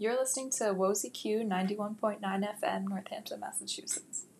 You're listening to WOZQ ninety one point nine FM, Northampton, Massachusetts.